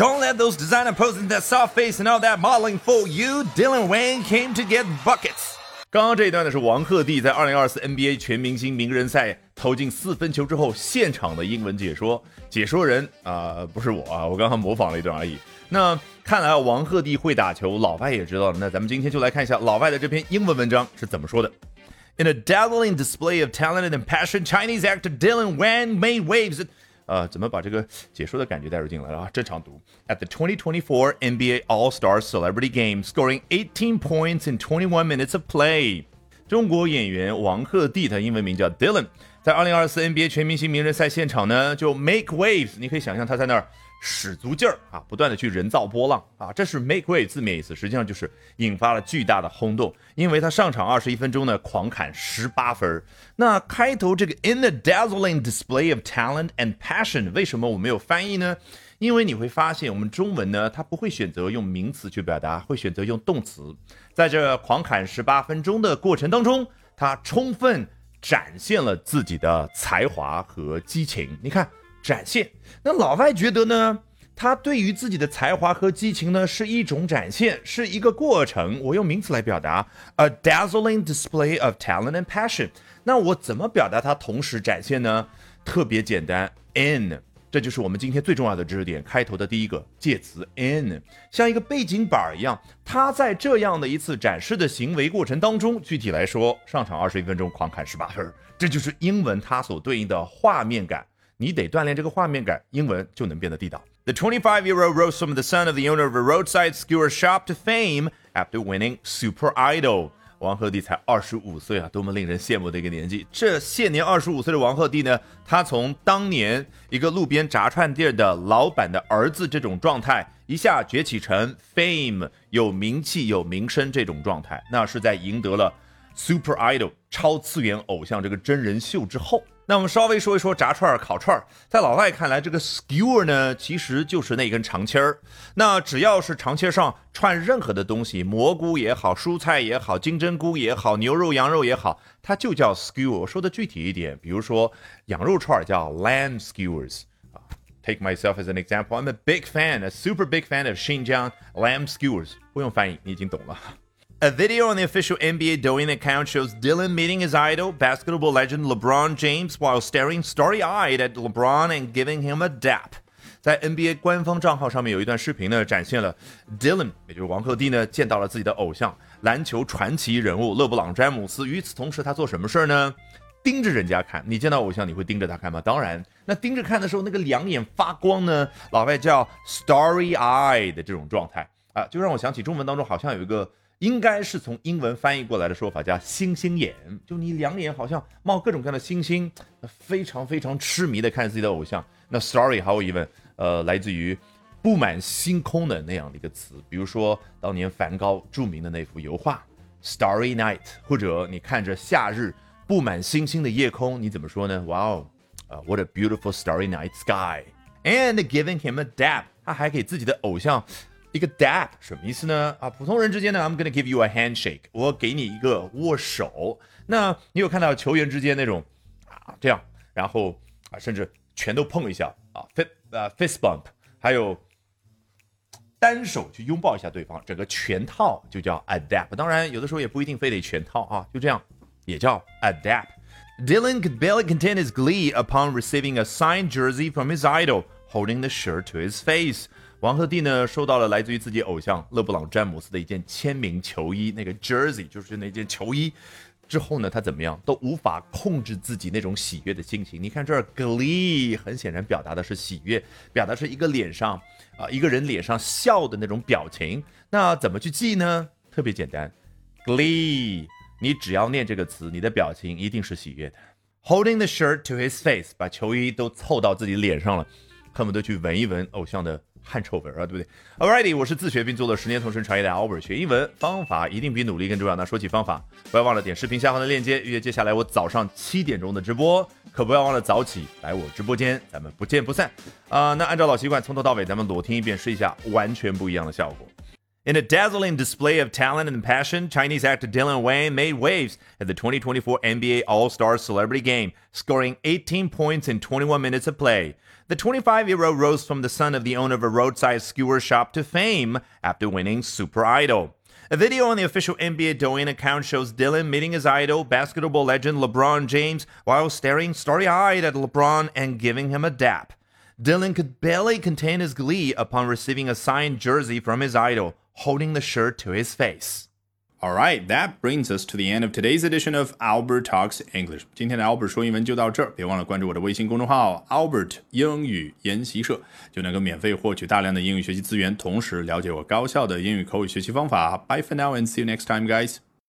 Don't let those designer poses that soft face and all that modeling fool you. Dylan Wayne came to get buckets. 刚刚这一段呢是王鹤棣在二零二四 NBA 全明星名人赛投进四分球之后现场的英文解说。解说人啊、不是我啊，我刚刚模仿了一段而已。那看来王鹤棣会打球，老外也知道了。那咱们今天就来看一下老外的这篇英文文章是怎么说的。In a dazzling display of talent and passion, Chinese actor Dylan Wang made waves. 呃，怎么把这个解说的感觉带入进来了啊？正常读。At the 2024 NBA All-Star Celebrity Game, scoring 18 points in 21 minutes of play. 中国演员王鹤棣，他英文名叫 Dylan，在2024 NBA 全明星名人赛现场呢，就 make waves。你可以想象他在那儿使足劲儿啊，不断的去人造波浪啊，这是 make way 字面意思，实际上就是引发了巨大的轰动，因为他上场二十一分钟呢，狂砍十八分。那开头这个 in a dazzling display of talent and passion，为什么我没有翻译呢？因为你会发现，我们中文呢，它不会选择用名词去表达，会选择用动词。在这狂砍十八分钟的过程当中，他充分展现了自己的才华和激情。你看，展现。那老外觉得呢，他对于自己的才华和激情呢，是一种展现，是一个过程。我用名词来表达，a dazzling display of talent and passion。那我怎么表达它同时展现呢？特别简单，in。这就是我们今天最重要的知识点，开头的第一个介词 in，像一个背景板一样。他在这样的一次展示的行为过程当中，具体来说，上场二十一分钟，狂砍十八分，这就是英文它所对应的画面感。你得锻炼这个画面感，英文就能变得地道。The 25-year-old rose from the son of the owner of a roadside skewer shop to fame after winning Super Idol. 王鹤棣才二十五岁啊，多么令人羡慕的一个年纪！这现年二十五岁的王鹤棣呢，他从当年一个路边炸串店的老板的儿子这种状态，一下崛起成 fame 有名气有名声这种状态，那是在赢得了 Super Idol 超次元偶像这个真人秀之后。那我们稍微说一说炸串儿、烤串儿，在老外看来，这个 skewer 呢，其实就是那根长签儿。那只要是长签上串任何的东西，蘑菇也好，蔬菜也好，金针菇也好，牛肉、羊肉也好，它就叫 skewer。我说的具体一点，比如说羊肉串叫 lamb skewers。Take myself as an example, I'm a big fan, a super big fan of Xinjiang lamb skewers。不用翻译，你已经懂了。A video on the official NBA Douyin account shows Dylan meeting his idol, basketball legend LeBron James, while staring starry-eyed at LeBron and giving him a dap. 在 NBA 官方账号上面有一段视频呢，展现了 Dylan，也就是王鹤棣呢，见到了自己的偶像，篮球传奇人物勒布朗詹姆斯。与此同时，他做什么事儿呢？盯着人家看。你见到偶像，你会盯着他看吗？当然。那盯着看的时候，那个两眼发光呢，老外叫 starry-eyed 的这种状态啊，就让我想起中文当中好像有一个。应该是从英文翻译过来的说法，叫“星星眼”，就你两眼好像冒各种各样的星星，非常非常痴迷的看自己的偶像。那 “story” 毫无疑问，呃，来自于布满星空的那样的一个词。比如说当年梵高著名的那幅油画《Starry Night》，或者你看着夏日布满星星的夜空，你怎么说呢？哇哦，啊，What a beautiful starry night sky! And giving him a dap，他还给自己的偶像。一个 dap 什么意思呢？啊，普通人之间呢，I'm gonna give you a handshake，我给你一个握手。那你有看到球员之间那种啊这样，然后啊甚至全都碰一下啊 fist 啊 fist bump，还有单手去拥抱一下对方，整个全套就叫 adapt。当然有的时候也不一定非得全套啊，就这样也叫 adapt。Dylan could barely contain his glee upon receiving a signed jersey from his idol, holding the shirt to his face. 王鹤棣呢，收到了来自于自己偶像勒布朗詹姆斯的一件签名球衣，那个 jersey 就是那件球衣。之后呢，他怎么样都无法控制自己那种喜悦的心情。你看这儿 glee 很显然表达的是喜悦，表达是一个脸上啊一个人脸上笑的那种表情。那怎么去记呢？特别简单，glee，你只要念这个词，你的表情一定是喜悦的。Holding the shirt to his face，把球衣都凑到自己脸上了，恨不得去闻一闻偶像的。汗臭味啊，对不对？Alrighty，我是自学并做了十年同声传译的 Albert，学英文方法一定比努力更重要。那说起方法，不要忘了点视频下方的链接，预约接下来我早上七点钟的直播，可不要忘了早起来我直播间，咱们不见不散啊！那按照老习惯，从头到尾咱们裸听一遍，试一下完全不一样的效果。In a dazzling display of talent and passion, Chinese actor Dylan Wang made waves at the 2024 NBA All-Star Celebrity Game, scoring 18 points in 21 minutes of play. The 25 year old rose from the son of the owner of a roadside skewer shop to fame after winning Super Idol. A video on the official NBA Douyin account shows Dylan meeting his idol, basketball legend LeBron James, while staring starry eyed at LeBron and giving him a dap. Dylan could barely contain his glee upon receiving a signed jersey from his idol, holding the shirt to his face. All right, that brings us to the end of today's edition of Albert Talks English. 今天的 Albert 说英文就到这儿，别忘了关注我的微信公众号 Albert 英语研习社，就能够免费获取大量的英语学习资源，同时了解我高效的英语口语学习方法。Bye for now and see you next time, guys.